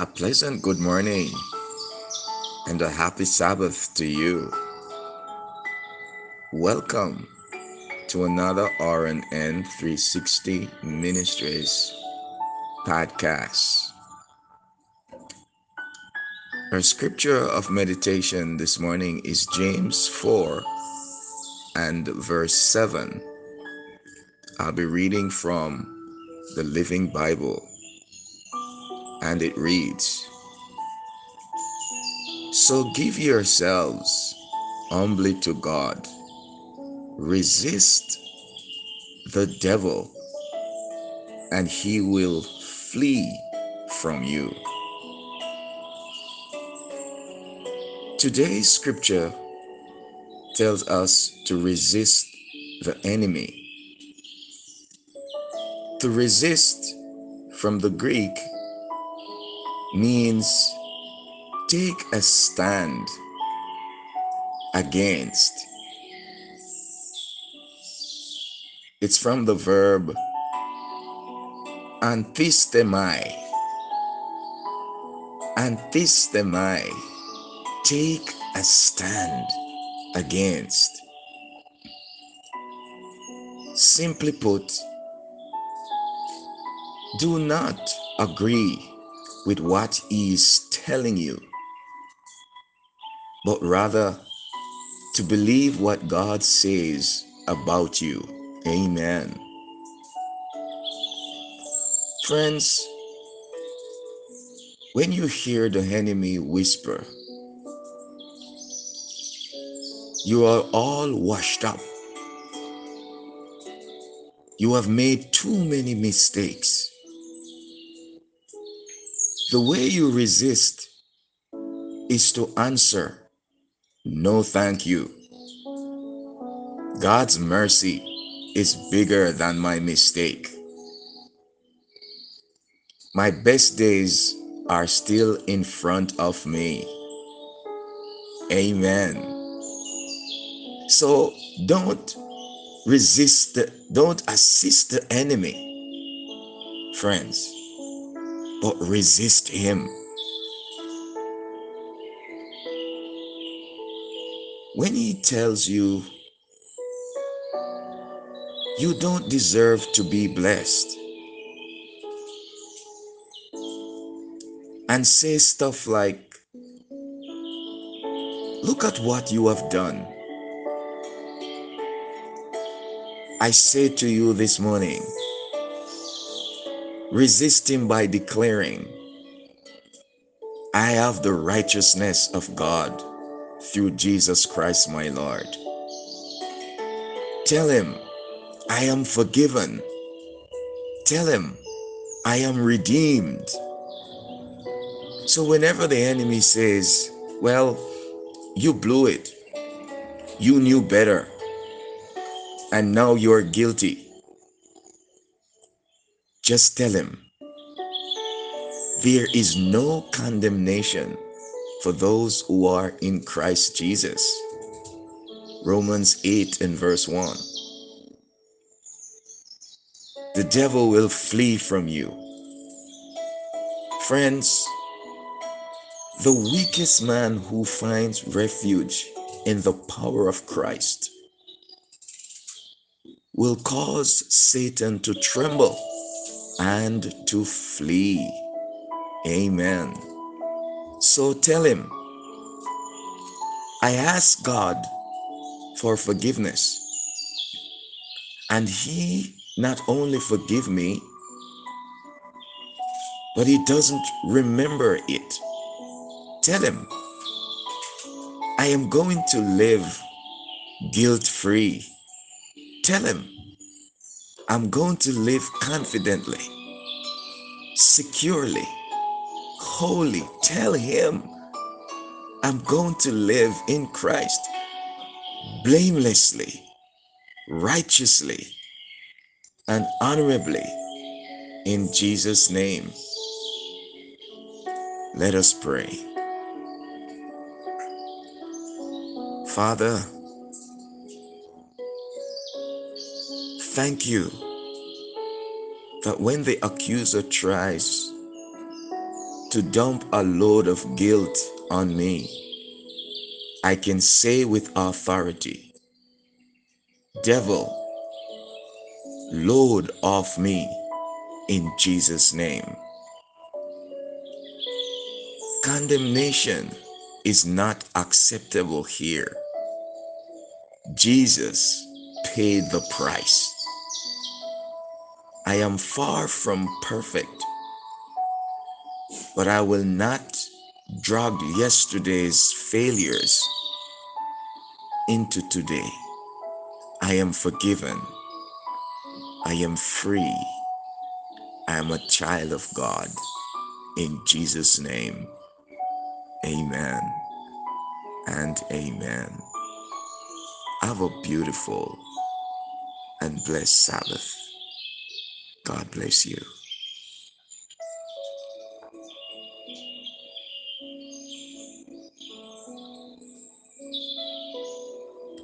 A pleasant good morning and a happy Sabbath to you. Welcome to another RNN 360 Ministries podcast. Our scripture of meditation this morning is James 4 and verse 7. I'll be reading from the Living Bible and it reads So give yourselves humbly to God, resist the devil, and he will flee from you. Today's scripture tells us to resist the enemy. To resist from the Greek means take a stand against. It's from the verb antistemai. Antistemai. Take a stand against. Simply put, do not agree with what he is telling you, but rather to believe what God says about you. Amen. Friends, when you hear the enemy whisper, you are all washed up. You have made too many mistakes. The way you resist is to answer, No, thank you. God's mercy is bigger than my mistake. My best days are still in front of me. Amen. So don't resist, the, don't assist the enemy, friends but resist him. When he tells you you don't deserve to be blessed and say stuff like, Look at what you have done. I say to you this morning, Resist him by declaring, I have the righteousness of God through Jesus Christ my Lord. Tell him, I am forgiven. Tell him, I am redeemed. So whenever the enemy says, Well, you blew it, you knew better, and now you're guilty just tell him, there is no condemnation for those who are in Christ Jesus. Romans 8 and verse 1. The devil will flee from you. Friends, the weakest man who finds refuge in the power of Christ will cause Satan to tremble and to flee. Amen. So tell him, I ask God for forgiveness. And he not only forgive me, but he doesn't remember it. Tell him, I am going to live guilt free. Tell him, I'm going to live confidently, securely, holy. Tell Him I'm going to live in Christ blamelessly, righteously, and honorably in Jesus' name. Let us pray. Father, Thank you that when the accuser tries to dump a load of guilt on me, I can say with authority, Devil, load off me in Jesus' name. Condemnation is not acceptable here. Jesus paid the price. I am far from perfect, but I will not drag yesterday's failures into today. I am forgiven. I am free. I am a child of God. In Jesus' name, amen and amen. Have a beautiful and blessed Sabbath. God bless you.